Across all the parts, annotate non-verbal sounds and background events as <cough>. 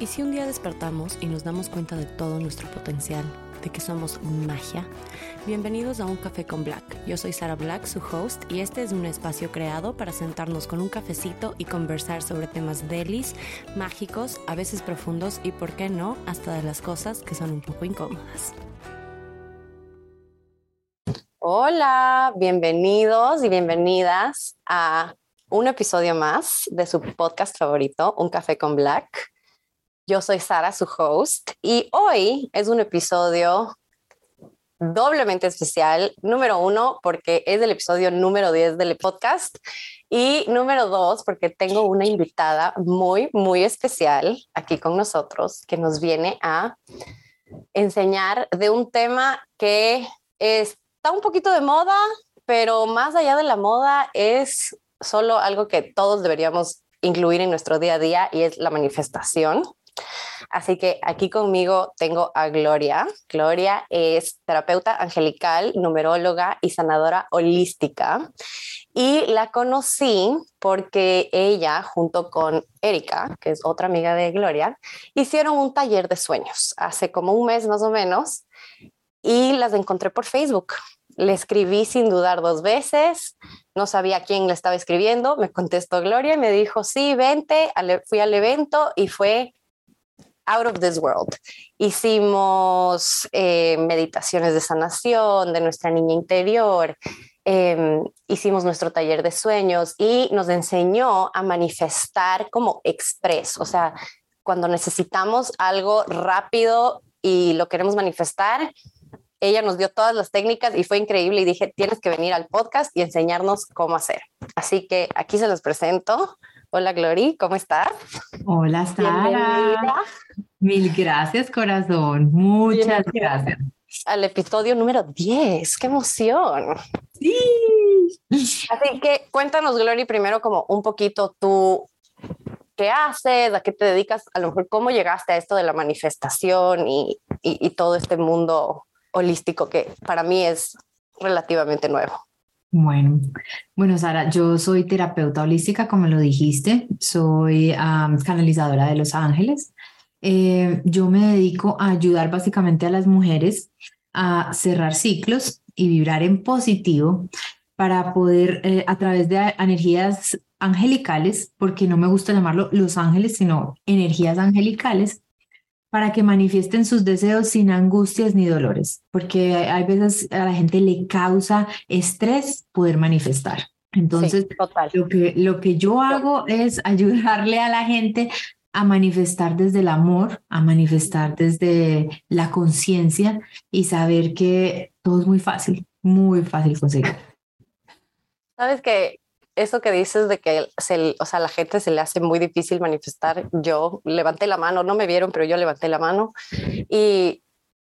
¿Y si un día despertamos y nos damos cuenta de todo nuestro potencial, de que somos magia? Bienvenidos a Un Café con Black. Yo soy Sara Black, su host, y este es un espacio creado para sentarnos con un cafecito y conversar sobre temas delis, mágicos, a veces profundos y, por qué no, hasta de las cosas que son un poco incómodas. Hola, bienvenidos y bienvenidas a un episodio más de su podcast favorito, Un Café con Black. Yo soy Sara, su host, y hoy es un episodio doblemente especial. Número uno, porque es el episodio número 10 del podcast. Y número dos, porque tengo una invitada muy, muy especial aquí con nosotros que nos viene a enseñar de un tema que está un poquito de moda, pero más allá de la moda es solo algo que todos deberíamos incluir en nuestro día a día y es la manifestación. Así que aquí conmigo tengo a Gloria. Gloria es terapeuta angelical, numeróloga y sanadora holística. Y la conocí porque ella, junto con Erika, que es otra amiga de Gloria, hicieron un taller de sueños hace como un mes más o menos y las encontré por Facebook. Le escribí sin dudar dos veces, no sabía quién le estaba escribiendo, me contestó Gloria y me dijo, sí, vente, fui al evento y fue out of this world. Hicimos eh, meditaciones de sanación de nuestra niña interior, em, hicimos nuestro taller de sueños y nos enseñó a manifestar como express, o sea, cuando necesitamos algo rápido y lo queremos manifestar, ella nos dio todas las técnicas y fue increíble y dije, tienes que venir al podcast y enseñarnos cómo hacer. Así que aquí se los presento. Hola Glory, ¿cómo estás? Hola Sara. Mil gracias corazón, muchas gracias. Al episodio número 10, qué emoción. Sí. Así que cuéntanos Glory primero como un poquito tú qué haces, a qué te dedicas, a lo mejor cómo llegaste a esto de la manifestación y, y todo este mundo holístico que para mí es relativamente nuevo. Bueno, bueno, Sara, yo soy terapeuta holística, como lo dijiste, soy canalizadora de Los Ángeles. Eh, yo me dedico a ayudar básicamente a las mujeres a cerrar ciclos y vibrar en positivo para poder, eh, a través de energías angelicales, porque no me gusta llamarlo los ángeles, sino energías angelicales, para que manifiesten sus deseos sin angustias ni dolores, porque hay veces a la gente le causa estrés poder manifestar. Entonces, Lo, que, lo que yo hago es ayudarle a la gente a manifestar desde el amor, a manifestar desde la conciencia y saber que todo es muy fácil, muy fácil conseguir. Sabes que eso que dices de que se, o sea, la gente se le hace muy difícil manifestar, yo levanté la mano, no me vieron, pero yo levanté la mano. Y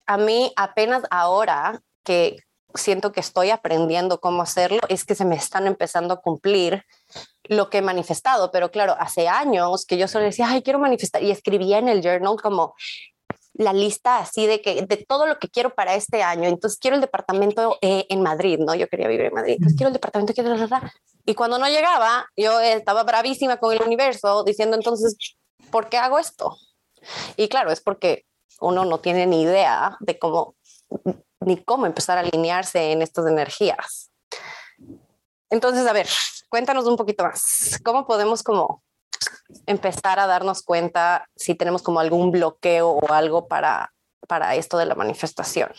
a mí apenas ahora que siento que estoy aprendiendo cómo hacerlo, es que se me están empezando a cumplir lo que he manifestado, pero claro, hace años que yo solo decía, ay, quiero manifestar y escribía en el journal como la lista así de que de todo lo que quiero para este año. Entonces quiero el departamento eh, en Madrid, ¿no? Yo quería vivir en Madrid. Entonces quiero el departamento, quiero y cuando no llegaba, yo estaba bravísima con el universo diciendo entonces, ¿por qué hago esto? Y claro, es porque uno no tiene ni idea de cómo ni cómo empezar a alinearse en estas energías. Entonces, a ver, cuéntanos un poquito más. ¿Cómo podemos como empezar a darnos cuenta si tenemos como algún bloqueo o algo para, para esto de la manifestación?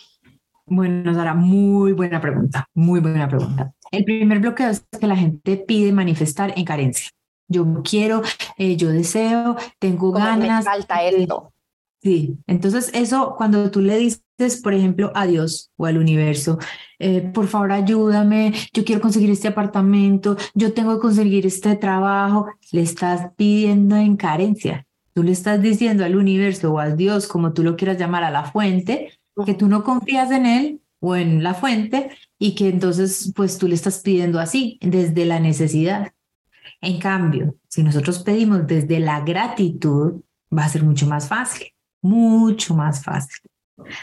Bueno, Sara, muy buena pregunta, muy buena pregunta. El primer bloqueo es que la gente pide manifestar en carencia. Yo quiero, eh, yo deseo, tengo ganas. Me falta esto. Sí, entonces eso cuando tú le dices, por ejemplo, a Dios o al universo, eh, por favor ayúdame, yo quiero conseguir este apartamento, yo tengo que conseguir este trabajo, le estás pidiendo en carencia. Tú le estás diciendo al universo o a Dios, como tú lo quieras llamar, a la fuente, que tú no confías en él o en la fuente y que entonces pues tú le estás pidiendo así, desde la necesidad. En cambio, si nosotros pedimos desde la gratitud, va a ser mucho más fácil mucho más fácil.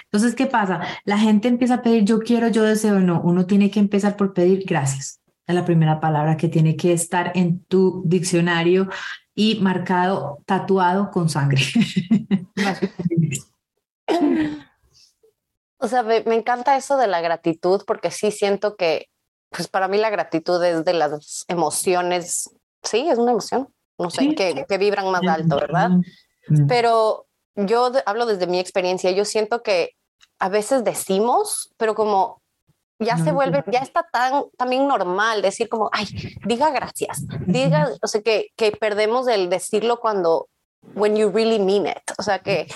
Entonces, ¿qué pasa? La gente empieza a pedir yo quiero, yo deseo, no, uno tiene que empezar por pedir gracias. es la primera palabra que tiene que estar en tu diccionario y marcado, tatuado con sangre. <laughs> o sea, me, me, encanta eso de la gratitud porque sí siento que, pues para mí la gratitud es de las emociones, sí, es una emoción, no sé, que, que, vibran más alto, ¿verdad? Pero yo hablo desde mi experiencia, yo siento que a veces decimos, pero como ya se vuelve, ya está tan también normal decir como, ay, diga gracias, diga, o sea, que, que perdemos el decirlo cuando, when you really mean it, o sea, que,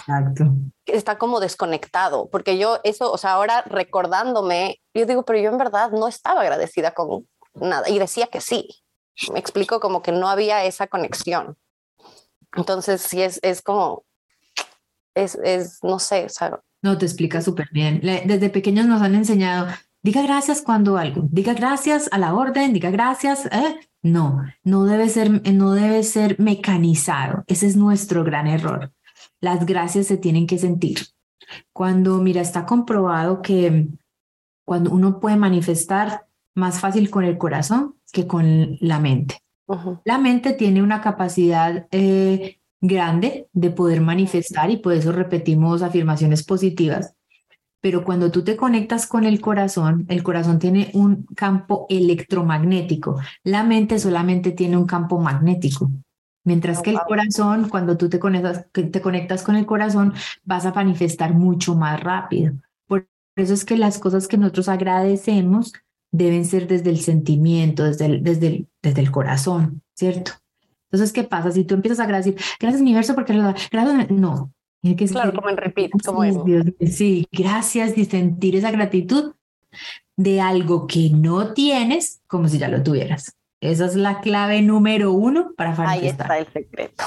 está como desconectado, porque yo eso, o sea, ahora recordándome, yo digo, pero yo en verdad no estaba agradecida con nada y decía que sí, me explico como que no había esa conexión. Entonces, sí es, es como, es, es, no sé, o sea, no, te explica súper bien. Desde pequeños nos han enseñado, diga gracias cuando algo, diga gracias a la orden, diga gracias. ¿eh? No, no debe, ser, no debe ser mecanizado. Ese es nuestro gran error. Las gracias se tienen que sentir. Cuando, mira, está comprobado que cuando uno puede manifestar más fácil con el corazón que con la mente. La mente tiene una capacidad eh, grande de poder manifestar y por eso repetimos afirmaciones positivas. Pero cuando tú te conectas con el corazón, el corazón tiene un campo electromagnético, la mente solamente tiene un campo magnético. Mientras que el corazón, cuando tú te conectas, te conectas con el corazón, vas a manifestar mucho más rápido. Por eso es que las cosas que nosotros agradecemos deben ser desde el sentimiento, desde desde desde el corazón, ¿cierto? Entonces, ¿qué pasa? Si tú empiezas a agradecer, gracias universo porque gracias, no. Que claro, como en repeat, como Sí, gracias y sentir esa gratitud de algo que no tienes como si ya lo tuvieras. Esa es la clave número uno para manifestar. Ahí está el secreto.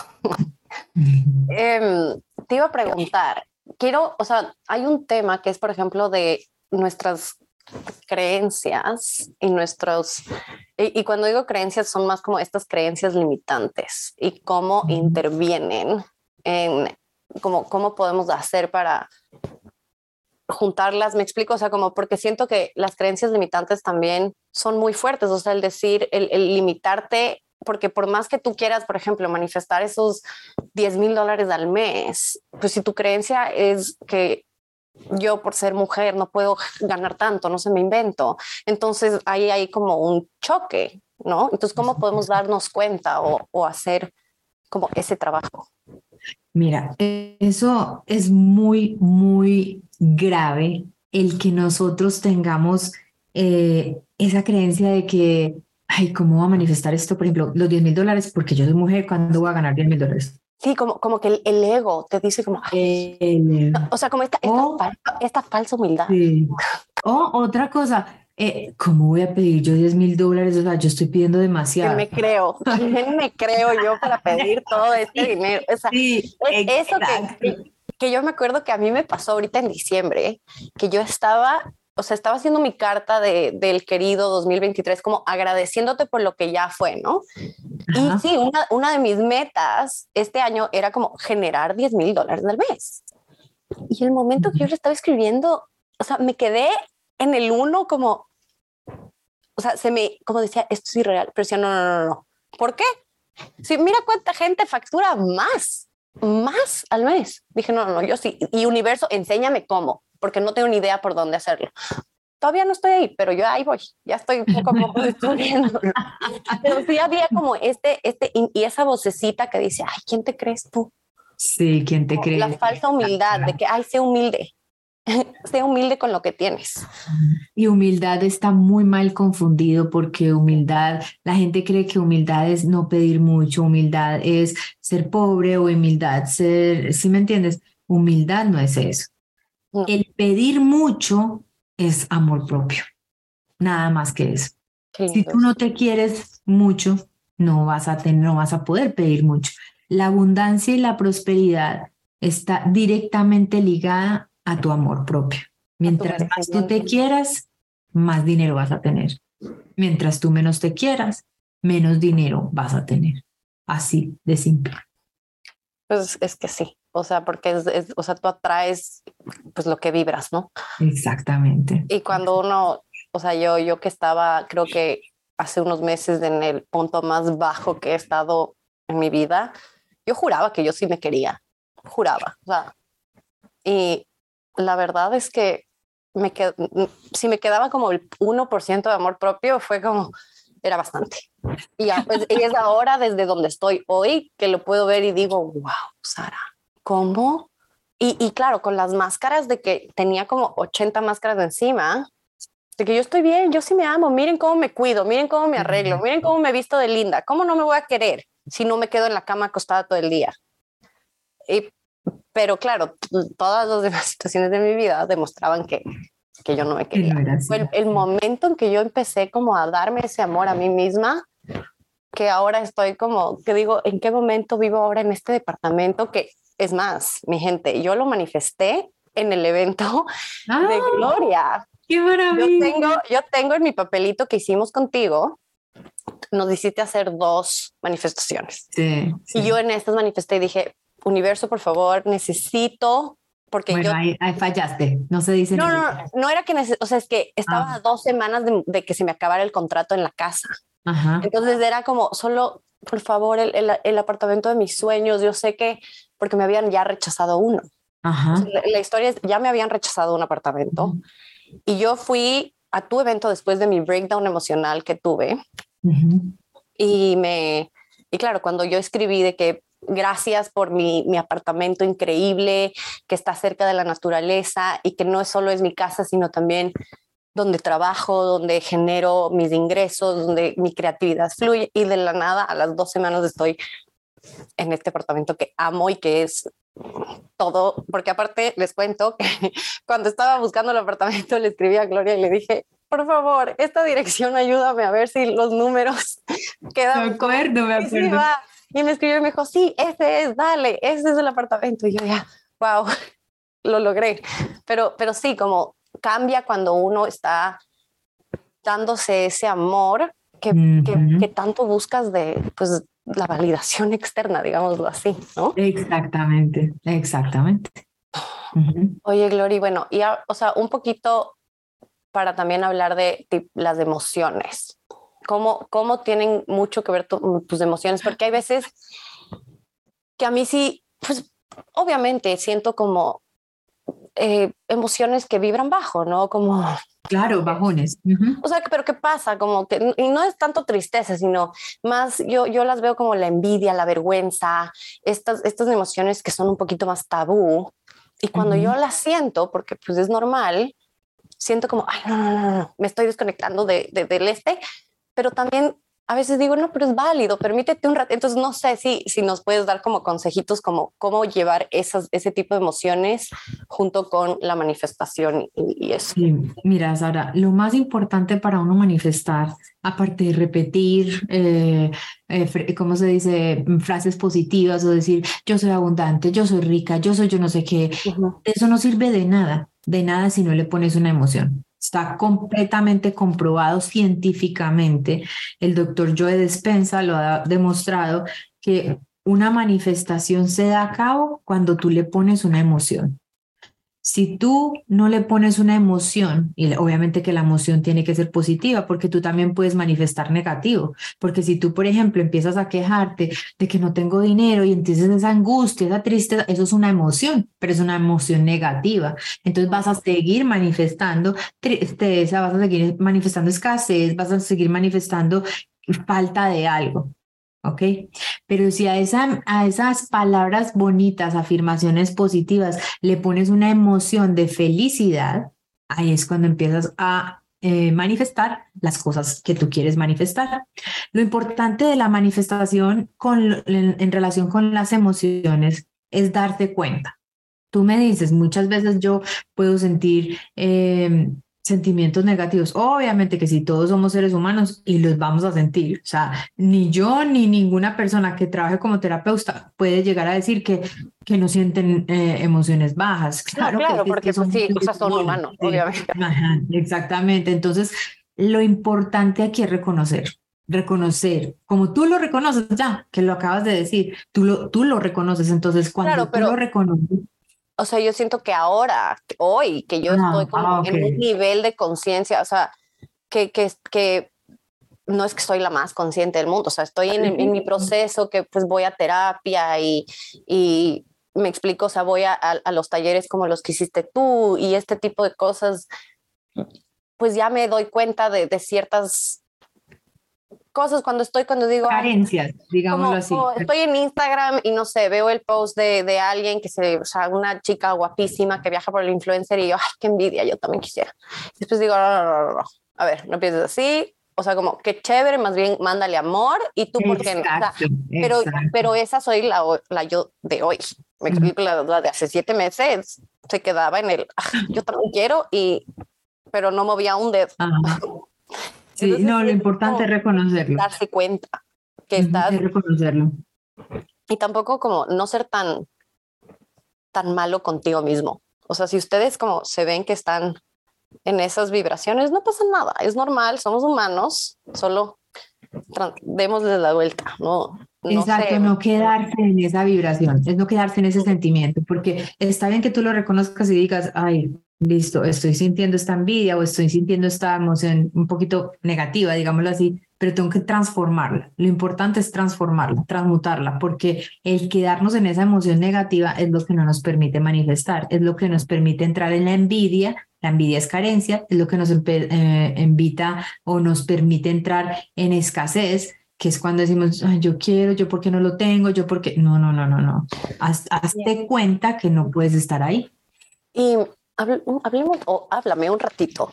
Em, te iba a preguntar, quiero, o sea, hay un tema que es, por ejemplo, de nuestras creencias y nuestros, y, cuando digo creencias son más como estas creencias limitantes y cómo intervienen en cómo, cómo podemos hacer para juntarlas, me explico, o sea, como porque siento que las creencias limitantes también son muy fuertes, o sea, el decir, el, el limitarte, porque por más que tú quieras, por ejemplo, manifestar esos 10 mil dólares al mes, pues si tu creencia es que yo por ser mujer no puedo ganar tanto, no se me invento. Entonces ahí hay como un choque, ¿no? Entonces, ¿cómo podemos darnos cuenta o, o hacer como ese trabajo? Mira, eso es muy, muy grave el que nosotros tengamos eh, esa creencia de que, ay, ¿cómo va a manifestar esto? Por ejemplo, los 10 mil dólares, porque yo soy mujer, ¿cuándo voy a ganar 10 mil dólares? Sí, como, como que el, ego te dice como, o sea, como esta, esta, falsa humildad. O otra cosa, eh, ¿cómo voy a pedir yo 10 mil dólares? O sea, yo estoy pidiendo demasiado. me creo? ¿Quién me creo yo para pedir todo <laughs> este dinero? O sea, sí, eso que, que yo me acuerdo que a mí me pasó ahorita en diciembre, que yo estaba o sea, estaba haciendo mi carta de, del querido 2023, como agradeciéndote por lo que ya fue, ¿no? Y sí, una, una de mis metas este año era como generar 10 mil dólares al mes. Y el momento que yo le estaba escribiendo, o sea, me quedé en el uno como, o sea, se me, como decía, esto es irreal, pero decía, no, no, no, no. ¿Por qué? Sí, mira cuánta gente factura más, más al mes. Dije, no, no, no, yo sí. Y universo, enséñame cómo porque no tengo ni idea por dónde hacerlo. Todavía no estoy ahí, pero yo ahí voy, ya estoy poco a poco <laughs> descubriendo. pero sí había como este, este, y esa vocecita que dice, ay, ¿quién te crees tú? Sí, ¿quién te cree? La falsa humildad, de que, ay, sé humilde, <laughs> sé humilde con lo que tienes. Y humildad está muy mal confundido porque humildad, la gente cree que humildad es no pedir mucho, humildad es ser pobre o humildad ser, ¿sí me entiendes? Humildad no es eso. El pedir mucho es amor propio, nada más que eso. Si tú no te quieres mucho, no vas a tener, no vas a poder pedir mucho. La abundancia y la prosperidad está directamente ligada a tu amor propio. Mientras más tú te quieras, más dinero vas a tener. Mientras tú menos te quieras, menos dinero vas a tener. Así de simple. Pues es que sí, o sea, porque es, o sea, tú atraes pues lo que vibras, ¿no? Exactamente. Y cuando uno, o sea, yo, yo que estaba, creo que hace unos meses en el punto más bajo que he estado en mi vida, yo juraba que yo sí me quería, juraba. O sea, y la verdad es que me si me quedaba como el 1% de amor propio, fue como, era bastante. Y, pues, y es ahora desde donde estoy hoy que lo puedo ver y digo, wow, Sara, ¿cómo? Y, y, claro, con las máscaras de que tenía como 80 máscaras de encima, de que yo estoy bien, yo sí me amo, miren cómo me cuido, miren cómo me arreglo, miren cómo me visto de linda, ¿cómo no me voy a querer si no me quedo en la cama acostada todo el día? Y, pero claro, todas las demás <laughs> situaciones de mi vida demostraban que, que yo no me quería. Fue el, el, momento en que yo empecé como a darme ese amor a mí misma, que ahora estoy como, que digo, ¿en qué momento vivo ahora en este departamento que es más, mi gente, yo lo manifesté en el evento <laughs> de ¡Ah! Gloria. ¡Qué maravilla! Yo tengo, yo tengo en mi papelito que hicimos contigo, nos hiciste hacer dos manifestaciones. Sí, sí. Y yo en estas manifesté y dije, universo, por favor, necesito, porque bueno, yo... ahí, ahí, fallaste, no se dice. No, no, no, no era que, o sea, es que estaba Ah. dos semanas de, de que se me acabara el contrato en la casa. Ajá. Entonces era como, solo, por favor, el, el, el apartamento de mis sueños, yo sé que, porque me habían ya rechazado uno. Ajá. La, la, historia es, ya me habían rechazado un apartamento uh -huh. y yo fui a tu evento después de mi breakdown emocional que tuve uh -huh. y me, y claro, cuando yo escribí de que gracias por mi, mi, apartamento increíble, que está cerca de la naturaleza y que no solo es mi casa, sino también donde trabajo, donde genero mis ingresos, donde mi creatividad fluye y de la nada a las dos semanas estoy en este apartamento que amo y que es todo, porque aparte les cuento que <laughs> cuando estaba buscando el apartamento le escribí a Gloria y le dije, por favor, esta dirección ayúdame a ver si los números <laughs> quedan. Me acuerdo, me acuerdo. Y me escribió y me dijo, sí, ese es, dale, ese es el apartamento. Y yo ya, wow, <laughs> lo logré. Pero, pero sí, como cambia cuando uno está dándose ese amor que, uh -huh. que, que tanto buscas de, pues, la validación <laughs> externa, digámoslo así, ¿no? Exactamente, exactamente. Uh -huh. Oye, Glory, bueno, y a, o sea, un poquito para también hablar de, de las emociones. ¿Cómo, ¿Cómo tienen mucho que ver tu, tus emociones? Porque hay veces que a mí sí, pues obviamente siento como eh, emociones que vibran bajo, ¿no? Como Claro, bajones. Uh -huh. O sea, pero ¿qué pasa? Como que y no es tanto tristeza, sino más yo, yo las veo como la envidia, la vergüenza, estas, estas emociones que son un poquito más tabú. Y cuando uh -huh. yo las siento, porque pues es normal, siento como, ay, no, no, no, no, me estoy desconectando de, de, del este, pero también a veces digo, no, pero es válido, permítete un rato. Entonces, no sé si, si nos puedes dar como consejitos, como cómo llevar esas, ese tipo de emociones junto con la manifestación y, y eso. Sí, mira, Sara, lo más importante para uno manifestar, aparte de repetir, eh, eh, ¿cómo se dice? Frases positivas o decir, yo soy abundante, yo soy rica, yo soy yo no sé qué, uh -huh. eso no sirve de nada, de nada si no le pones una emoción. Está completamente comprobado científicamente. El doctor Joe Despensa lo ha demostrado que una manifestación se da a cabo cuando tú le pones una emoción. Si tú no le pones una emoción, y obviamente que la emoción tiene que ser positiva, porque tú también puedes manifestar negativo, porque si tú, por ejemplo, empiezas a quejarte de que no tengo dinero y entonces esa angustia, esa tristeza, eso es una emoción, pero es una emoción negativa. Entonces vas a seguir manifestando tristeza, vas a seguir manifestando escasez, vas a seguir manifestando falta de algo. ¿Ok? Pero si a, esa, a esas palabras bonitas, afirmaciones positivas, le pones una emoción de felicidad, ahí es cuando empiezas a eh, manifestar las cosas que tú quieres manifestar. Lo importante de la manifestación con, en, relación con las emociones es darte cuenta. Tú me dices, muchas veces yo puedo sentir... Eh, sentimientos negativos. Obviamente que si todos somos seres humanos y los vamos a sentir, o sea, ni yo ni ninguna persona que trabaje como terapeuta puede llegar a decir que, que no sienten eh, emociones bajas. Claro, claro que, porque que son, sí, sea, son humanos, sí. obviamente. Ajá, exactamente. Entonces, lo importante aquí es reconocer reconocer, como tú lo reconoces ya, que lo acabas de decir, tú lo, tú lo reconoces, entonces cuando claro, tú lo reconoces, o sea, yo siento que ahora, hoy, que yo Ah, estoy como ah, en un nivel de conciencia, o sea, que, que, que no es que soy la más consciente del mundo, o sea, estoy en, mi proceso que pues voy a terapia y, y me explico, o sea, voy a, a, los talleres como los que hiciste tú y este tipo de cosas, pues ya me doy cuenta de, de ciertas cosas cuando estoy, cuando digo... Carencias, digámoslo así. estoy en Instagram y no sé, veo el post de, de, alguien que se, o sea, una chica guapísima que viaja por el influencer y yo, ay, qué envidia, yo también quisiera. después digo, no, no, no, no, a ver, no pienses así, o sea, como qué chévere, más bien mándale amor y tú por qué no. pero, pero esa soy la, la yo de hoy. Me explico, la, la, de hace siete meses se quedaba en el, yo también quiero, y, pero no movía un dedo. <laughs> Sí, no, lo importante es reconocerlo. Darse cuenta que estás. Es reconocerlo. Y tampoco como no ser tan, tan malo contigo mismo. O sea, si ustedes como se ven que están en esas vibraciones, no pasa nada, es normal, somos humanos, solo démosle la vuelta, ¿no? Exacto, no quedarse en esa vibración, es no quedarse en ese sentimiento, porque está bien que tú lo reconozcas y digas, ay, listo, estoy sintiendo esta envidia o estoy sintiendo esta emoción un poquito negativa, digámoslo así, pero tengo que transformarla. Lo importante es transformarla, transmutarla, porque el quedarnos en esa emoción negativa es lo que no nos permite manifestar, es lo que nos permite entrar en la envidia. La envidia es carencia, es lo que nos eh, invita o nos permite entrar en escasez, que es cuando decimos, yo quiero, yo por qué no lo tengo, yo por qué. No, no, no, no, no. hazte cuenta que no puedes estar ahí. Y hablemos o háblame un ratito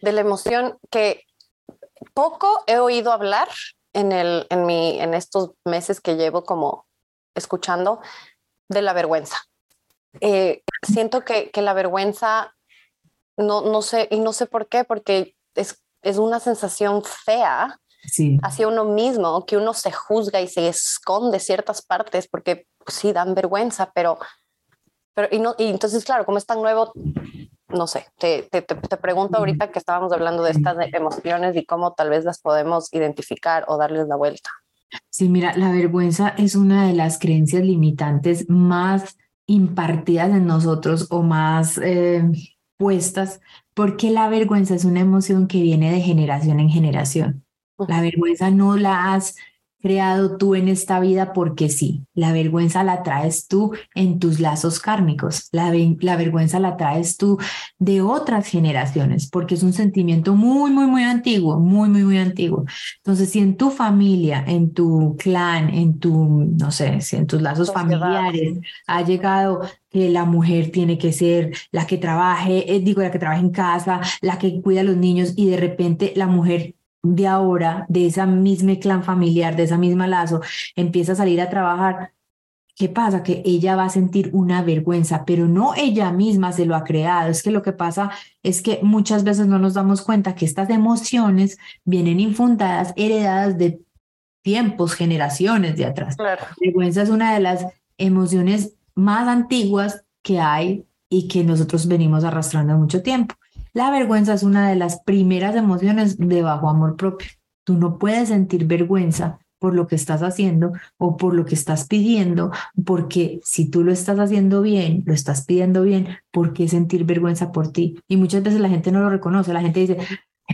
de la emoción que poco he oído hablar en, el, en, mi, en estos meses que llevo como escuchando de la vergüenza. Eh, siento que, que, la vergüenza, no, no sé, y no sé por qué, porque es, es una sensación fea hacia uno mismo, que uno se juzga y se esconde ciertas partes porque pues, sí dan vergüenza, pero pero, y, no, y entonces, claro, como es tan nuevo, no sé, te, te, te, pregunto ahorita que estábamos hablando de estas emociones y cómo tal vez las podemos identificar o darles la vuelta. Sí, mira, la vergüenza es una de las creencias limitantes más impartidas en nosotros o más eh, puestas, porque la vergüenza es una emoción que viene de generación en generación. La vergüenza no la has creado tú en esta vida porque sí. La vergüenza la traes tú en tus lazos kármicos. La, la, vergüenza la traes tú de otras generaciones porque es un sentimiento muy, muy, muy antiguo, muy, muy, muy antiguo. Entonces, si en tu familia, en tu clan, en tu, no sé, si en tus lazos familiares ha llegado que la mujer tiene que ser la que trabaje, eh, digo, la que trabaje en casa, la que cuida a los niños y de repente la mujer de ahora, de esa misma clan familiar, de esa misma lazo, empieza a salir a trabajar, ¿qué pasa? Que ella va a sentir una vergüenza, pero no ella misma se lo ha creado. Es que lo que pasa es que muchas veces no nos damos cuenta que estas emociones vienen infundadas, heredadas de tiempos, generaciones de atrás. La vergüenza es una de las emociones más antiguas que hay y que nosotros venimos arrastrando mucho tiempo. La vergüenza es una de las primeras emociones de bajo amor propio. Tú no puedes sentir vergüenza por lo que estás haciendo o por lo que estás pidiendo, porque si tú lo estás haciendo bien, lo estás pidiendo bien, ¿por qué sentir vergüenza por ti? Y muchas veces la gente no lo reconoce, la gente dice,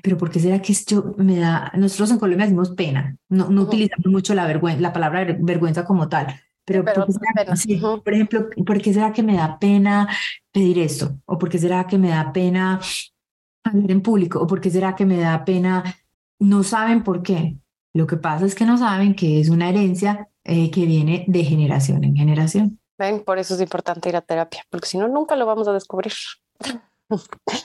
pero ¿por qué será que esto me da? Nosotros en Colombia decimos pena, no, no utilizamos mucho la, vergüenza, la palabra vergüenza como tal, pero, ¿por, por ejemplo, ¿por qué será que me da pena pedir esto? ¿O por qué será que me da pena hablar en público o porque será que me da pena, no saben por qué. Lo que pasa es que no saben que es una herencia eh, que viene de generación en generación. Ven, por eso es importante ir a terapia, porque si no, nunca lo vamos a descubrir. <laughs>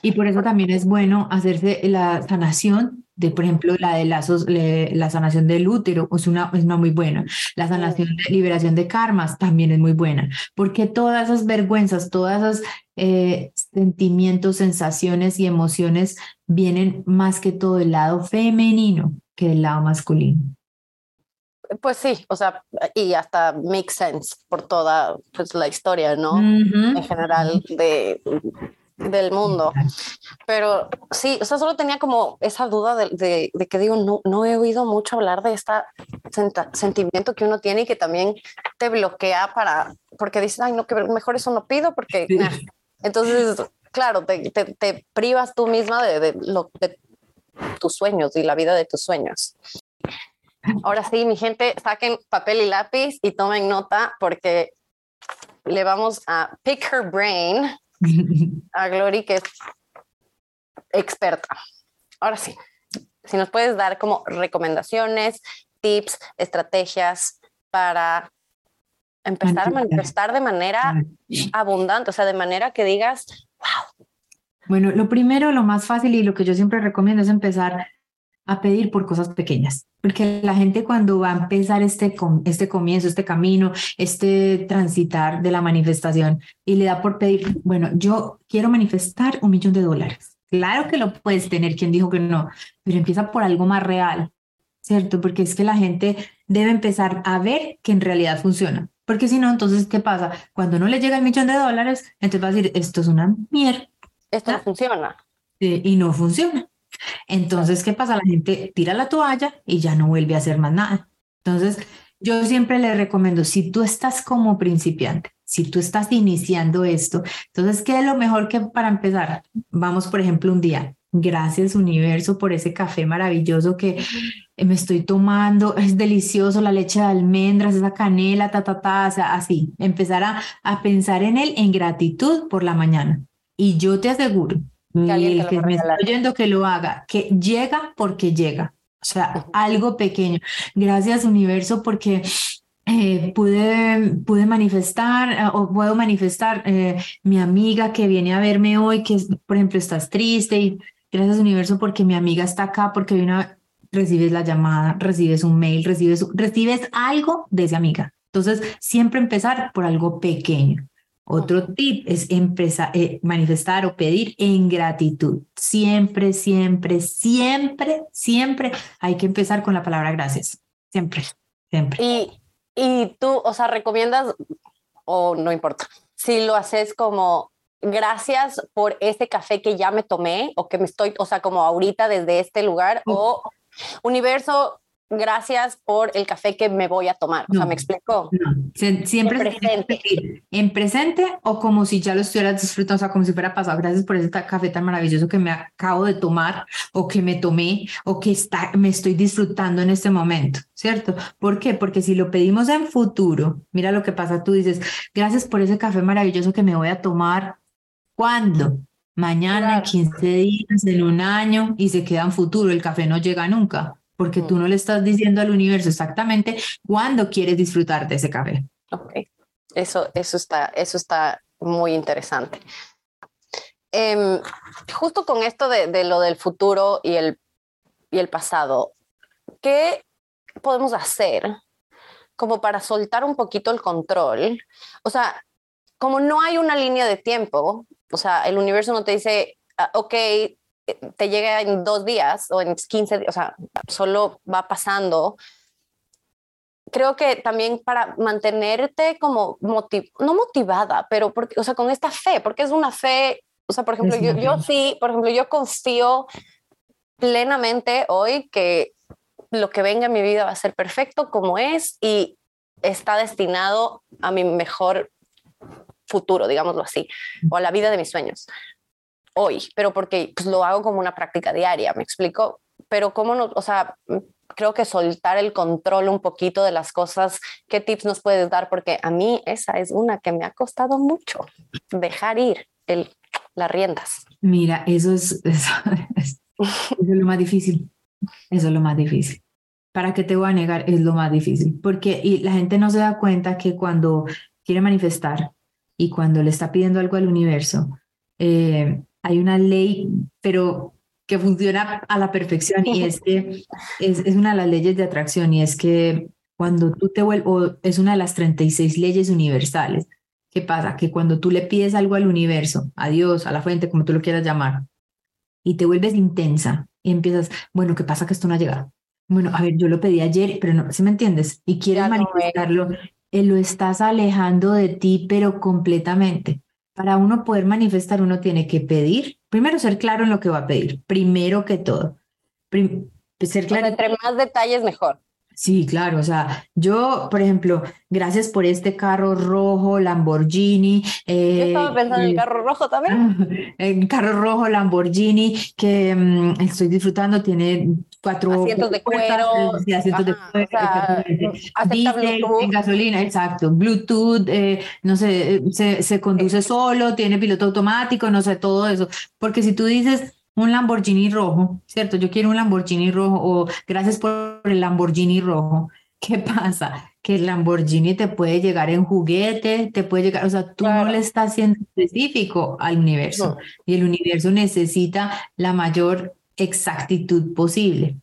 Y por eso también es bueno hacerse la sanación de, por ejemplo, la de lazos, la sanación del útero es una, es una muy buena. La sanación de liberación de karmas también es muy buena, porque todas esas vergüenzas, todas esas eh, sentimientos, sensaciones y emociones vienen más que todo del lado femenino que del lado masculino. Pues sí, o sea, y hasta make sense por toda pues, la historia, ¿no? En general de del mundo. Pero sí, o sea, solo tenía como esa duda de, de, que digo, no, no he oído mucho hablar de este sentimiento que uno tiene y que también te bloquea para, porque dices, ay, no, que mejor eso no pido porque... Entonces, claro, te, te, privas tú misma de, de, lo, de tus sueños y la vida de tus sueños. Ahora sí, mi gente, saquen papel y lápiz y tomen nota porque le vamos a pick her brain <laughs> a Glory, que es experta. Ahora sí, si nos puedes dar como recomendaciones, tips, estrategias para empezar a manifestar de manera abundante, o sea, de manera que digas, wow. Bueno, lo primero, lo más fácil y lo que yo siempre recomiendo es empezar a pedir por cosas pequeñas, porque la gente cuando va a empezar este, este comienzo, este camino, este transitar de la manifestación y le da por pedir, bueno, yo quiero manifestar un millón de dólares. Claro que lo puedes tener, quien dijo que no, pero empieza por algo más real, ¿cierto? Porque es que la gente debe empezar a ver que en realidad funciona. Porque si no, entonces, ¿qué pasa? Cuando no le llega el millón de dólares, entonces va a decir, esto es una mierda. Esto no funciona. y no funciona. Entonces, ¿qué pasa? La gente tira la toalla y ya no vuelve a hacer más nada. Entonces, yo siempre le recomiendo, si tú estás como principiante, si tú estás iniciando esto, entonces, ¿qué es lo mejor que para empezar? Vamos, por ejemplo, un día. Gracias universo por ese café maravilloso que me estoy tomando. Es delicioso la leche de almendras, esa canela, ta, ta, ta, así. Empezar a, a pensar en él en gratitud por la mañana. Y yo te aseguro el que me está oyendo que lo haga, que llega porque llega. O sea, algo pequeño. Gracias, universo, porque eh, pude, pude manifestar eh, o puedo manifestar eh, mi amiga que viene a verme hoy, que por ejemplo estás triste y gracias universo porque mi amiga está acá, porque una, recibes la llamada, recibes un mail, recibes, recibes algo de esa amiga. Entonces, siempre empezar por algo pequeño. Otro tip es empezar, eh, manifestar o pedir en gratitud. Siempre, siempre, siempre, siempre hay que empezar con la palabra gracias. Siempre, siempre. Y, y tú, o sea, recomiendas, o no importa, si lo haces como gracias por este café que ya me tomé o que me estoy, o sea, como ahorita desde este lugar, o universo, gracias por el café que me voy a tomar. o sea, ¿me explico? siempre en presente. en presente o como si ya lo estuvieras disfrutando, o sea, como si fuera pasado. Gracias por ese café tan maravilloso que me acabo de tomar o que me tomé o que está, me estoy disfrutando en este momento, ¿cierto? ¿Por qué? Porque si lo pedimos en futuro, mira lo que pasa, tú dices, gracias por ese café maravilloso que me voy a tomar. ¿Cuándo? Mañana, en 15 días, en un año, y se queda en futuro, el café no llega nunca porque tú no le estás diciendo al universo exactamente cuándo quieres disfrutar de ese café. Ok, eso, eso, está, eso está muy interesante. Em, justo con esto de, de, lo del futuro y el, y el pasado, ¿qué podemos hacer como para soltar un poquito el control? O sea, como no hay una línea de tiempo, o sea, el universo no te dice, ah, ok, te llega en dos días o en 15 días, o sea, solo va pasando. Creo que también para mantenerte como no motivada, pero porque, o sea, con esta fe, porque es una fe, o sea, por ejemplo, yo, yo sí, por ejemplo, yo confío plenamente hoy que lo que venga en mi vida va a ser perfecto como es y está destinado a mi mejor futuro, digámoslo así, o a la vida de mis sueños hoy, pero porque pues, lo hago como una práctica diaria, me explico. Pero cómo no, o sea, creo que soltar el control un poquito de las cosas, ¿qué tips nos puedes dar? Porque a mí esa es una que me ha costado mucho, dejar ir el, las riendas. Mira, eso es, <laughs> eso es, lo más difícil, eso es lo más difícil. ¿Para qué te voy a negar? Es lo más difícil, porque y la gente no se da cuenta que cuando quiere manifestar y cuando le está pidiendo algo al universo, eh, hay una ley, pero que funciona a la perfección y es que es, es una de las leyes de atracción y es que cuando tú te vuelves, es una de las 36 leyes universales. ¿Qué pasa? Que cuando tú le pides algo al universo, a Dios, a la fuente, como tú lo quieras llamar, y te vuelves intensa y empiezas, bueno, ¿qué pasa que esto no ha llegado? Bueno, a ver, yo lo pedí ayer, pero no, ¿sí me entiendes? Y quieres manifestarlo, eh, lo estás alejando de ti, pero completamente para uno poder manifestar, uno tiene que pedir, primero ser claro en lo que va a pedir, primero que todo. ser claro. entre más detalles, mejor. Sí, claro, o sea, yo, por ejemplo, gracias por este carro rojo Lamborghini. Eh, yo estaba pensando en el carro rojo también. <laughs> El carro rojo Lamborghini que mm, estoy disfrutando, tiene cuatro asientos de cuero, sí, asientos de cuero, en gasolina, exacto, Bluetooth, eh, no sé, se, se conduce solo, tiene piloto automático, no sé, todo eso. Porque si tú dices, un Lamborghini rojo, ¿cierto? Yo quiero un Lamborghini rojo o gracias por el Lamborghini rojo. <laughs> ¿Qué pasa? Que el Lamborghini te puede llegar en juguete, te puede llegar, o sea, tú no le estás siendo específico al universo y el universo necesita la mayor exactitud posible.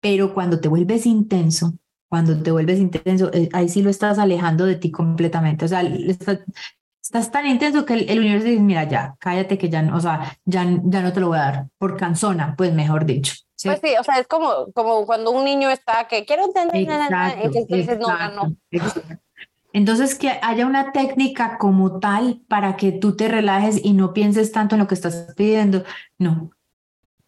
Pero cuando te vuelves intenso, cuando te vuelves intenso, eh, ahí sí lo estás alejando de ti completamente. O sea, estás tan intenso que el, universo dice, mira, ya, cállate que ya no, o sea, ya, ya no te lo voy a dar, por cansona, pues mejor dicho. Pues sí, o sea, es como, como cuando un niño está que quiero entender, entonces no, no. Entonces, que haya una técnica como tal para que tú te relajes y no pienses tanto en lo que estás pidiendo. No,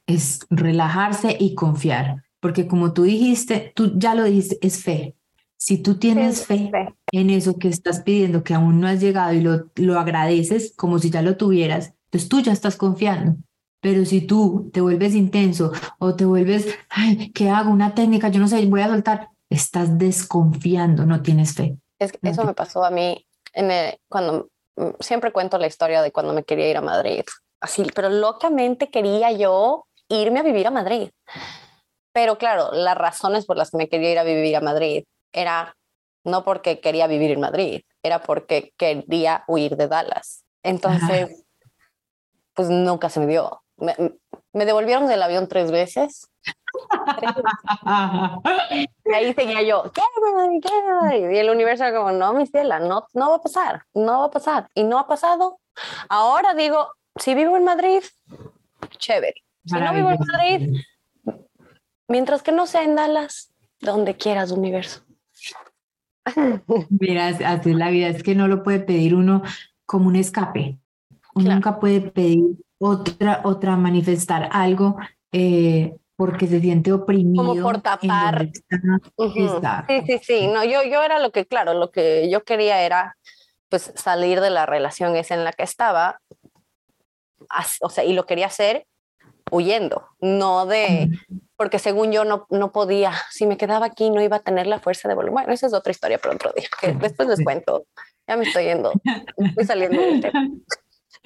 es relajarse y confiar, porque como tú dijiste, tú ya lo dijiste, es fe. Si tú tienes fe, en eso que estás pidiendo, que aún no has llegado y lo, lo agradeces como si ya lo tuvieras, entonces tú ya estás confiando. Pero si tú te vuelves intenso o te vuelves, ay, ¿qué hago? Una técnica, yo no sé, voy a soltar, estás desconfiando, no tienes fe. Es eso me pasó a mí en cuando mm, siempre cuento la historia de cuando me quería ir a Madrid, así, pero locamente quería yo irme a vivir a Madrid. Pero claro, las razones por las que me quería ir a vivir a Madrid era no porque quería vivir en Madrid, era porque quería huir de Dallas. Entonces, pues nunca se me dio. Me, devolvieron del avión tres veces. y ahí seguía yo, ¿qué? ¿Qué? Y el universo como, no, mi ciela, no, no va a pasar, no va a pasar. Y no ha pasado. Ahora digo, si vivo en Madrid, chévere. Si no vivo en Madrid, mientras que no sea en Dallas, donde quieras, universo. Mira, así es la vida, es que no lo puede pedir uno como un escape. Uno nunca puede pedir otra, otra manifestar algo eh, porque se siente oprimido. Como por tapar. Sí, sí, sí. No, yo, yo era lo que, claro, lo que yo quería era pues salir de la relación esa en la que estaba, o sea, y lo quería hacer huyendo, no de, porque según yo no, no podía, si me quedaba aquí no iba a tener la fuerza de volumen. Bueno, esa es otra historia para otro día, que después les cuento. Ya me estoy yendo, estoy saliendo del tema.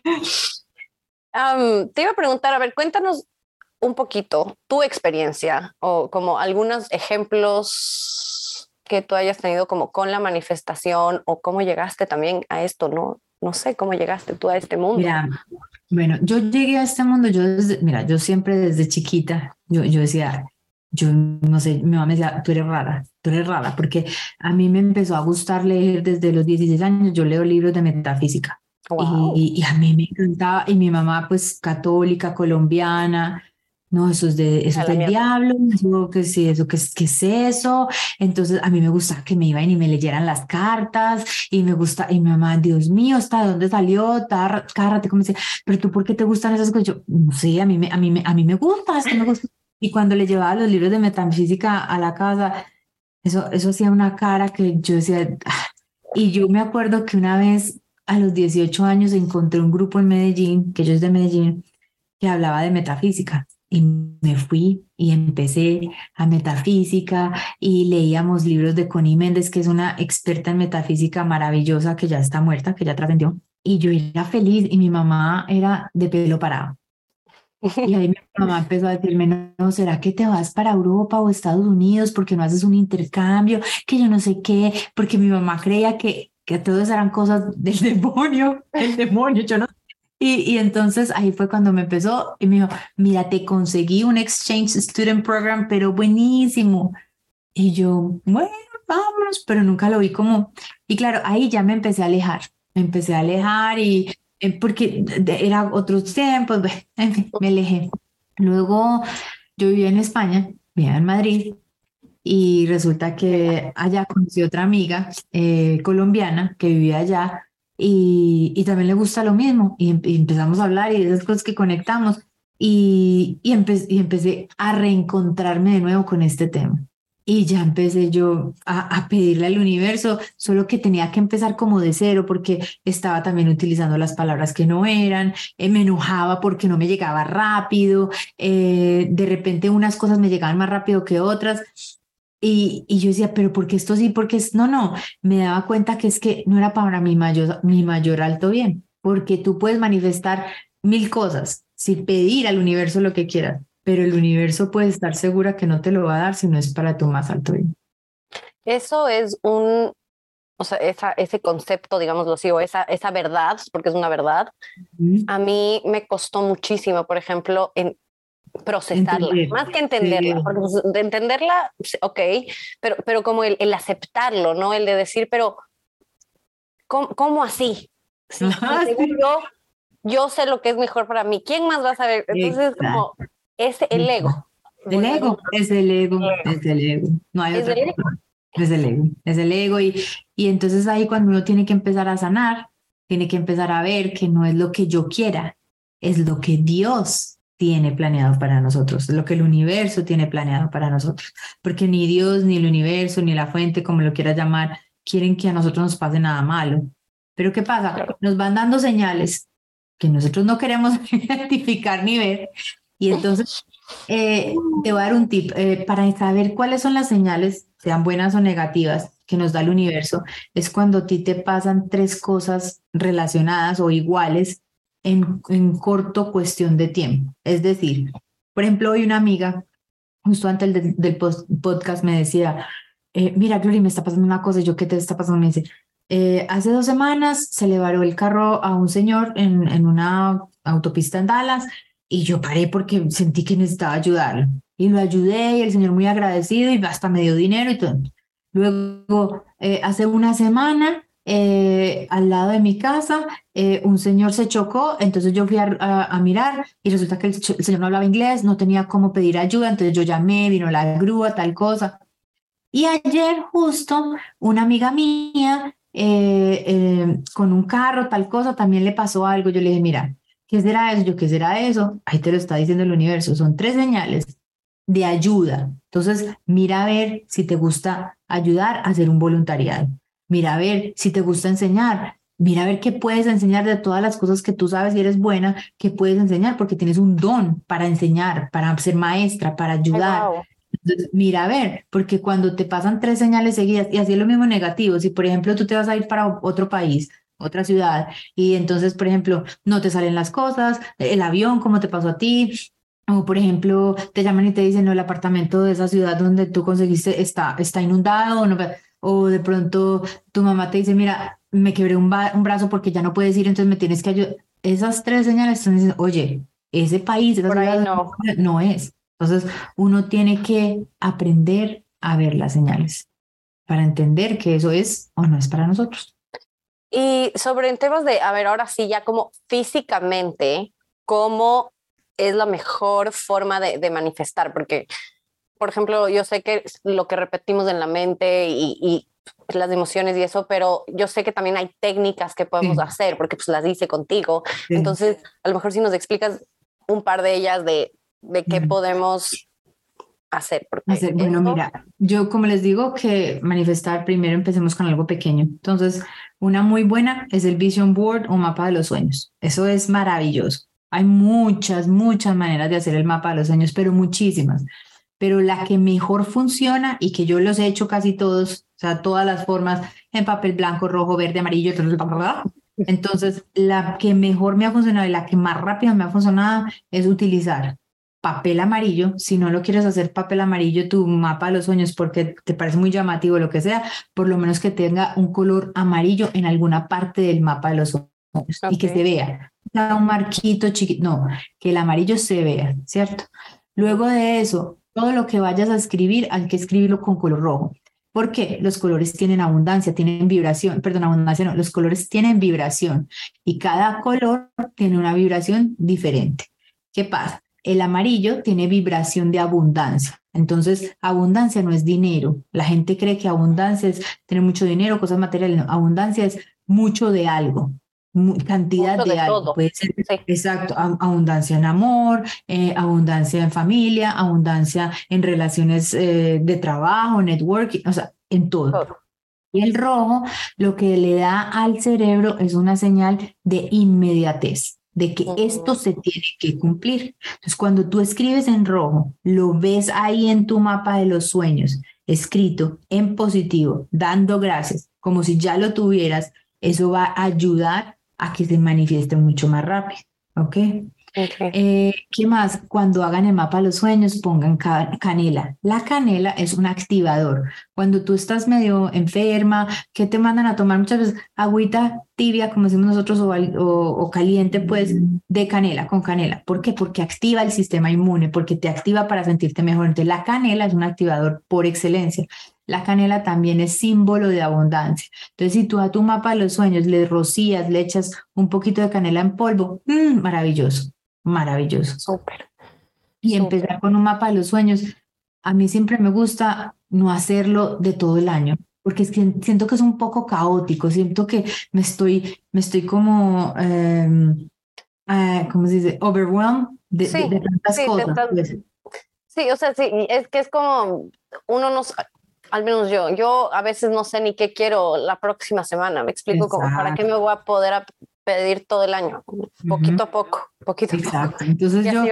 <laughs> te iba a preguntar, a ver, cuéntanos un poquito tu experiencia o como algunos ejemplos que tú hayas tenido como con la manifestación o cómo llegaste también a esto, ¿no? No sé cómo llegaste tú a este mundo. Bueno, yo llegué a este mundo, yo mira, yo siempre desde chiquita, yo, yo decía, yo no sé, mi mamá me decía, tú eres rara, tú eres rara, porque a mí me empezó a gustar leer desde los 16 años, yo leo libros de metafísica. Y, y, a mí me encantaba, y mi mamá pues católica, colombiana, no, eso es, de, eso es del diablo, eso, que sí, eso, ¿qué, ¿qué es eso? Entonces a mí me gustaba que me iban y me leyeran las cartas y me gusta, y mi mamá, Dios mío, ¿hasta dónde salió? Cárrate, como dice, pero tú, ¿por qué te gustan esas cosas? Yo, no sé, a mí me, a mí me, a mí me gusta, es que me gusta. Y cuando le llevaba los libros de metafísica a la casa, eso, eso hacía una cara que yo decía, ah". y yo me acuerdo que una vez a los 18 años encontré un grupo en Medellín, que yo es de Medellín, que hablaba de metafísica y me fui y empecé a metafísica y leíamos libros de Connie Méndez, que es una experta en metafísica maravillosa que ya está muerta, que ya trascendió. Y yo era feliz y mi mamá era de pelo parado. Y ahí mi <laughs> mamá empezó a decirme, no, ¿será que te vas para Europa o Estados Unidos porque no haces un intercambio? Que yo no sé qué, porque mi mamá creía que, que todas eran cosas del <laughs> demonio, el demonio, yo no y, entonces ahí fue cuando me empezó y me dijo, mira, te conseguí un Exchange Student Program, pero buenísimo. Y yo, bueno, vamos, pero nunca lo vi como... Y claro, ahí ya me empecé a alejar, me empecé a alejar y eh, porque era otros tiempos, <laughs> en fin, me alejé. Luego yo vivía en España, vivía en Madrid, y resulta que allá conocí otra amiga eh, colombiana que vivía allá y, y también le gusta lo mismo y, empezamos a hablar y esas cosas que conectamos y, y, y empecé a reencontrarme de nuevo con este tema. Y ya empecé yo a, pedirle al universo, solo que tenía que empezar como de cero porque estaba también utilizando las palabras que no eran, eh, me enojaba porque no me llegaba rápido, eh, de repente unas cosas me llegaban más rápido que otras. Y, y yo decía, pero ¿por qué esto sí? Porque es, no, no, me daba cuenta que es que no era para mi mayor, mi mayor alto bien, porque tú puedes manifestar mil cosas sin pedir al universo lo que quieras, pero el universo puede estar segura que no te lo va a dar si no es para tu más alto bien. Eso es un, o sea, esa, ese concepto, digámoslo así, o esa, esa verdad, porque es una verdad, a mí me costó muchísimo, por ejemplo, en procesarla, más que entenderla, porque pues, de entenderla, ok, pero, pero como el, el, aceptarlo, ¿no? El de decir, pero, ¿cómo, cómo así? Si, yo, yo sé lo que es mejor para mí, ¿quién más va a saber? Entonces, como es el ego. El ego, es el ego, es el ego. No hay otra Es el ego, es el ego. Y, y entonces ahí cuando uno tiene que empezar a sanar, tiene que empezar a ver que no es lo que yo quiera, es lo que Dios tiene planeado para nosotros, lo que el universo tiene planeado para nosotros. Porque ni Dios, ni el universo, ni la fuente, como lo quieras llamar, quieren que a nosotros nos pase nada malo. Pero ¿qué pasa? Nos van dando señales que nosotros no queremos <laughs> identificar ni ver y entonces, eh, te voy a dar un tip eh, para saber cuáles son las señales, sean buenas o negativas, que nos da el universo, es cuando a ti te pasan tres cosas relacionadas o iguales en, en corto cuestión de tiempo. Es decir, por ejemplo, hoy una amiga, justo antes del, podcast, me decía, eh, mira, Glory, me está pasando una cosa, yo, ¿qué te está pasando? Me dice, hace dos semanas se le varó el carro a un señor en, en una autopista en Dallas y yo paré porque sentí que necesitaba ayudarlo. Y lo ayudé y el señor muy agradecido y hasta me dio dinero y todo. Luego, eh, hace una semana, eh, al lado de mi casa, eh, un señor se chocó, entonces yo fui a, mirar y resulta que el, señor no hablaba inglés, no tenía cómo pedir ayuda, entonces yo llamé, vino la grúa, tal cosa. Y ayer justo una amiga mía con un carro, tal cosa, también le pasó algo. Yo le dije, mira, ¿Qué será eso? Yo, ¿qué será eso? Ahí te lo está diciendo el universo. Son tres señales de ayuda. Entonces, mira a ver si te gusta ayudar a hacer un voluntariado. Mira a ver si te gusta enseñar. Mira a ver qué puedes enseñar de todas las cosas que tú sabes y eres buena, qué puedes enseñar, porque tienes un don para enseñar, para ser maestra, para ayudar. Entonces, mira a ver, porque cuando te pasan tres señales seguidas, y así es lo mismo negativo, si por ejemplo tú te vas a ir para otro país, otra ciudad y entonces, por ejemplo, no te salen las cosas, el avión, como te pasó a ti, o por ejemplo, te llaman y te dicen, no, el apartamento de esa ciudad donde tú conseguiste está, está inundado, no, o de pronto tu mamá te dice, mira, me quebré un, un brazo porque ya no puedes ir, entonces me tienes que ayudar. Esas tres señales están diciendo, oye, ese país, no. no es. Entonces, uno tiene que aprender a ver las señales para entender que eso es o no es para nosotros. Y sobre temas de, a ver, ahora sí, ya como físicamente, ¿cómo es la mejor forma de, manifestar? Porque, por ejemplo, yo sé que lo que repetimos en la mente y, las emociones y eso, pero yo sé que también hay técnicas que podemos hacer, porque pues las hice contigo. Entonces, a lo mejor si nos explicas un par de ellas de, de qué podemos hacer. hacer bueno, mira, yo como les digo que manifestar, primero empecemos con algo pequeño. Entonces, una muy buena es el Vision Board o mapa de los sueños. Eso es maravilloso. Hay muchas, muchas maneras de hacer el mapa de los sueños, pero muchísimas. Pero la que mejor funciona y que yo los he hecho casi todos, o sea, todas las formas en papel blanco, rojo, verde, amarillo, entonces la que mejor me ha funcionado y la que más rápido me ha funcionado es utilizar papel amarillo, si no lo quieres hacer papel amarillo, tu mapa de los sueños, porque te parece muy llamativo lo que sea, por lo menos que tenga un color amarillo en alguna parte del mapa de los sueños y que se vea. Un marquito chiquito, no, que el amarillo se vea, ¿cierto? Luego de eso, todo lo que vayas a escribir, hay que escribirlo con color rojo. ¿Por qué? Los colores tienen abundancia, tienen vibración, perdón, abundancia no, los colores tienen vibración y cada color tiene una vibración diferente. ¿Qué pasa? El amarillo tiene vibración de abundancia. Entonces, abundancia no es dinero. La gente cree que abundancia es tener mucho dinero, cosas materiales. abundancia es mucho de algo. Cantidad de algo. Puede ser, exacto, abundancia en amor, eh, abundancia en familia, abundancia en relaciones eh, de trabajo, networking, o sea, en todo. Y el rojo lo que le da al cerebro es una señal de inmediatez, de que esto se tiene que cumplir. Entonces, cuando tú escribes en rojo, lo ves ahí en tu mapa de los sueños, escrito en positivo, dando gracias, como si ya lo tuvieras, eso va a ayudar a que se manifieste mucho más rápido. ¿Ok? Eh, ¿Qué más? Cuando hagan el mapa de los sueños, pongan canela. La canela es un activador. Cuando tú estás medio enferma, ¿qué te mandan a tomar muchas veces? Agüita tibia, como decimos nosotros, o, o, caliente, pues, de canela, con canela. ¿Por qué? Porque activa el sistema inmune, porque te activa para sentirte mejor. Entonces, la canela es un activador por excelencia. La canela también es símbolo de abundancia. Entonces, si tú a tu mapa de los sueños le rocías, le echas un poquito de canela en polvo, mmm, maravilloso maravilloso. Súper. Y empezar con un mapa de los sueños. A mí siempre me gusta no hacerlo de todo el año, porque es que siento que es un poco caótico, siento que me estoy, me estoy como, eh, ¿cómo se dice? Overwhelmed de, tantas cosas. Pues. Sí, o sea, sí, es que es como uno no, al menos yo, yo a veces no sé ni qué quiero la próxima semana, me explico como para qué me voy a poder pedir todo el año, poquito a poco, poquito exacto. a poco. Entonces yo,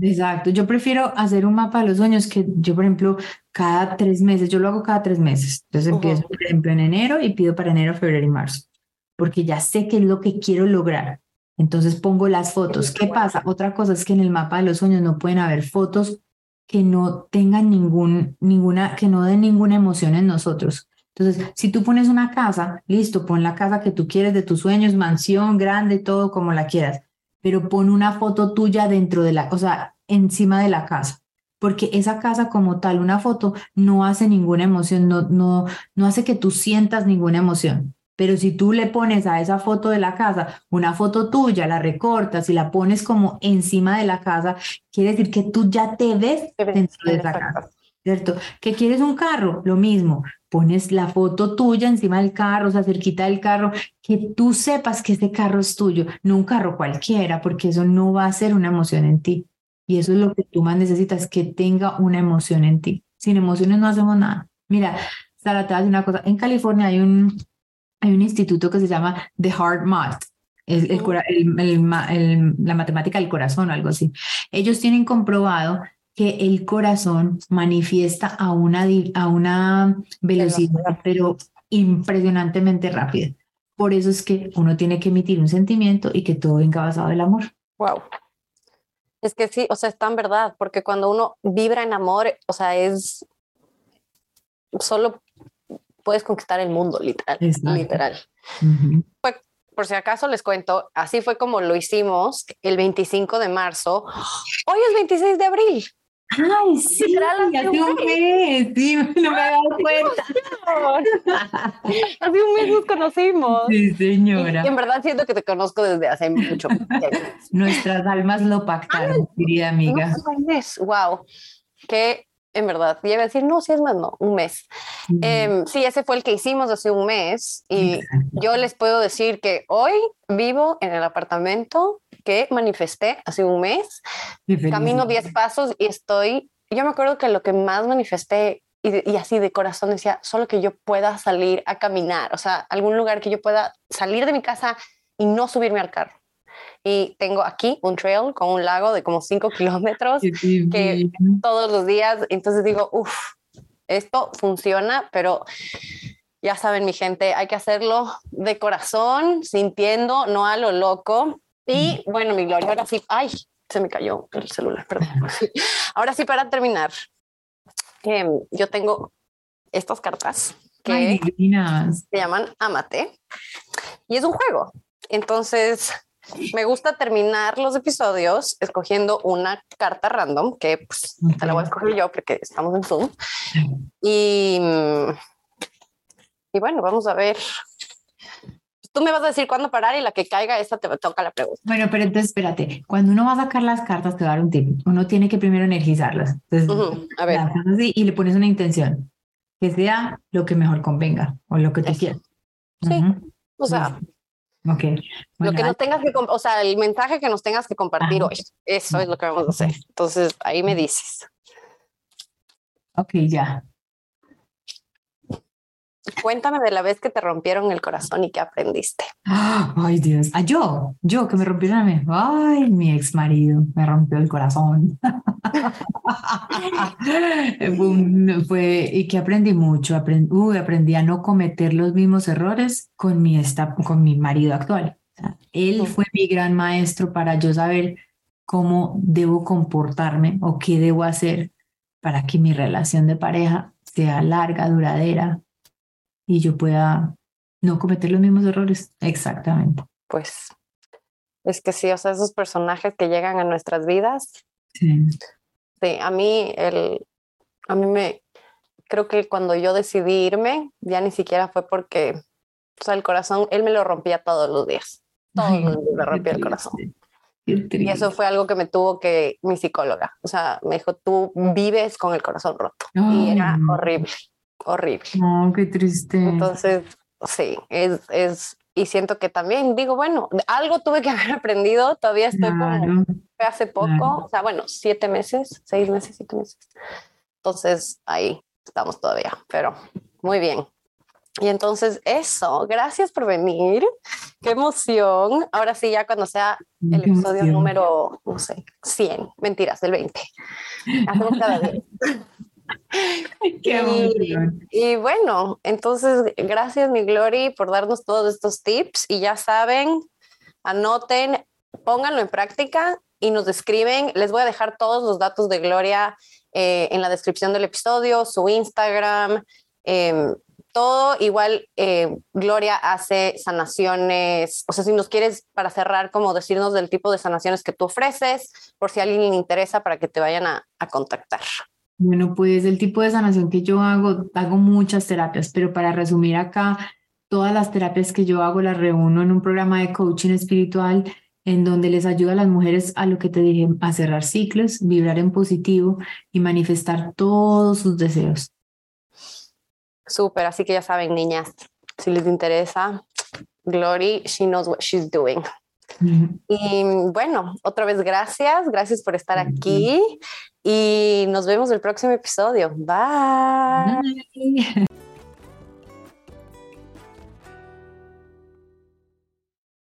exacto, yo prefiero hacer un mapa de los sueños que yo, por ejemplo, cada tres meses, yo lo hago cada tres meses. Entonces empiezo, por ejemplo, en enero y pido para enero, febrero y marzo, porque ya sé qué es lo que quiero lograr. Entonces pongo las fotos. ¿Qué pasa? Otra cosa es que en el mapa de los sueños no pueden haber fotos que no tengan ningún, ninguna, que no den ninguna emoción en nosotros. Entonces, si tú pones una casa, listo, pon la casa que tú quieres de tus sueños, mansión, grande, todo como la quieras, pero pon una foto tuya dentro de la, o sea, encima de la casa, porque esa casa como tal, una foto no hace ninguna emoción, no, no, no hace que tú sientas ninguna emoción. Pero si tú le pones a esa foto de la casa una foto tuya, la recortas y la pones como encima de la casa, quiere decir que tú ya te ves dentro de esa casa. ¿Cierto? ¿Que quieres un carro? Lo mismo pones la foto tuya encima del carro, o sea, cerquita del carro, que tú sepas que ese carro es tuyo, no un carro cualquiera, porque eso no va a ser una emoción en ti. Y eso es lo que tú más necesitas, que tenga una emoción en ti. Sin emociones no hacemos nada. Mira, Sara, te voy a decir una cosa. En California hay un, hay un instituto que se llama The Heart Math, el, el, la matemática del corazón o algo así. Ellos tienen comprobado que el corazón manifiesta a una, a una velocidad, pero impresionantemente rápida. Por eso es que uno tiene que emitir un sentimiento y que todo venga basado del amor. Wow. Es que sí, o sea, es tan verdad, porque cuando uno vibra en amor, o sea, es solo puedes conquistar el mundo, literal. Literal. por si acaso les cuento, así fue como lo hicimos el 25 de marzo. Hoy es 26 de abril. Ay, sí, hace un mes, sí, no me había dado cuenta. hace un mes nos conocimos. Sí, señora. Y en verdad siento que te conozco desde hace mucho <laughs> Nuestras almas lo pactaron, querida amiga. un mes, wow. Que en verdad, iba a decir, no, si es más, no, un mes. Em, sí, ese fue el que hicimos hace un mes y yo les puedo decir que hoy vivo en el apartamento que manifesté hace un mes. Camino 10 pasos y estoy, yo me acuerdo que lo que más manifesté y, así de corazón decía, solo que yo pueda salir a caminar, o sea, algún lugar que yo pueda salir de mi casa y no subirme al carro. Y tengo aquí un trail con un lago de como 5 <laughs> kilómetros que todos los días, entonces digo, uff, esto funciona, pero ya saben mi gente, hay que hacerlo de corazón, sintiendo, no a lo loco. Y bueno, mi Gloria, ahora sí, ay, se me cayó el celular, perdón. <laughs> <laughs> Ahora sí, para terminar, em, yo tengo estas cartas que se llaman Amate y es un juego. Entonces, me gusta terminar los episodios escogiendo una carta random que pues, te la voy a escoger yo porque estamos en Zoom. Y, y bueno, vamos a ver tú me vas a decir cuándo parar y la que caiga, esta te toca la pregunta. Bueno, pero entonces espérate, cuando uno va a sacar las cartas, te va a dar un tip. Uno tiene que primero energizarlas. Entonces, a ver. Así, y le pones una intención, que sea lo que mejor convenga o lo que te quieras. Sí, o sea, Ok. lo que nos tengas que, o sea, el mensaje que nos tengas que compartir hoy, eso es lo que vamos a hacer. Entonces, ahí me dices. Ok, ya. Cuéntame de la vez que te rompieron el corazón y qué aprendiste. <gasps> Ay, Dios. Ah, yo, yo que me rompieron a mí. Ay, mi ex marido me rompió el corazón. <laughs> fue, y que aprendí mucho. Aprendí, aprendí a no cometer los mismos errores con mi, esta, con mi marido actual. él fue mi gran maestro para yo saber cómo debo comportarme o qué debo hacer para que mi relación de pareja sea larga, duradera, y yo pueda no cometer los mismos errores. Exactamente. Pues es que sí, o sea, esos personajes que llegan a nuestras vidas. Sí. Sí, a mí, el, a mí me, creo que cuando yo decidí irme, ya ni siquiera fue porque, o sea, el corazón, él me lo rompía todos los días. Todos los días me rompía el corazón. Y eso fue algo que me tuvo que mi psicóloga, o sea, me dijo, tú vives con el corazón roto. Y era horrible horrible. No, qué triste. Entonces, sí, es, es, y siento que también digo, bueno, algo tuve que <laughs> haber aprendido, todavía estoy como hace poco, o sea, bueno, siete meses, seis meses, siete meses. Entonces, ahí estamos todavía, pero muy bien. Y entonces eso, gracias por venir, qué emoción. Ahora sí, ya cuando sea el episodio número, no sé, 100, mentiras, del 20. Hacemos cada <laughs> y, bueno, entonces gracias mi Glory por darnos todos estos tips y ya saben, anoten, pónganlo en práctica y nos describen. Les voy a dejar todos los datos de Gloria eh, en la descripción del episodio, su Instagram, em, todo. Igual eh, Gloria hace sanaciones, o sea, si nos quieres para cerrar, como decirnos del tipo de sanaciones que tú ofreces, por si a alguien le interesa para que te vayan a contactar. Bueno, pues el tipo de sanación que yo hago, hago muchas terapias, pero para resumir acá, todas las terapias que yo hago las reúno en un programa de coaching espiritual en donde les ayuda a las mujeres a lo que te dije, a cerrar ciclos, vibrar en positivo y manifestar todos sus deseos. Súper, así que ya saben, niñas, si les interesa, Glory, she knows what she's doing. Y bueno, otra vez gracias, gracias por estar aquí y nos vemos el próximo episodio. Bye.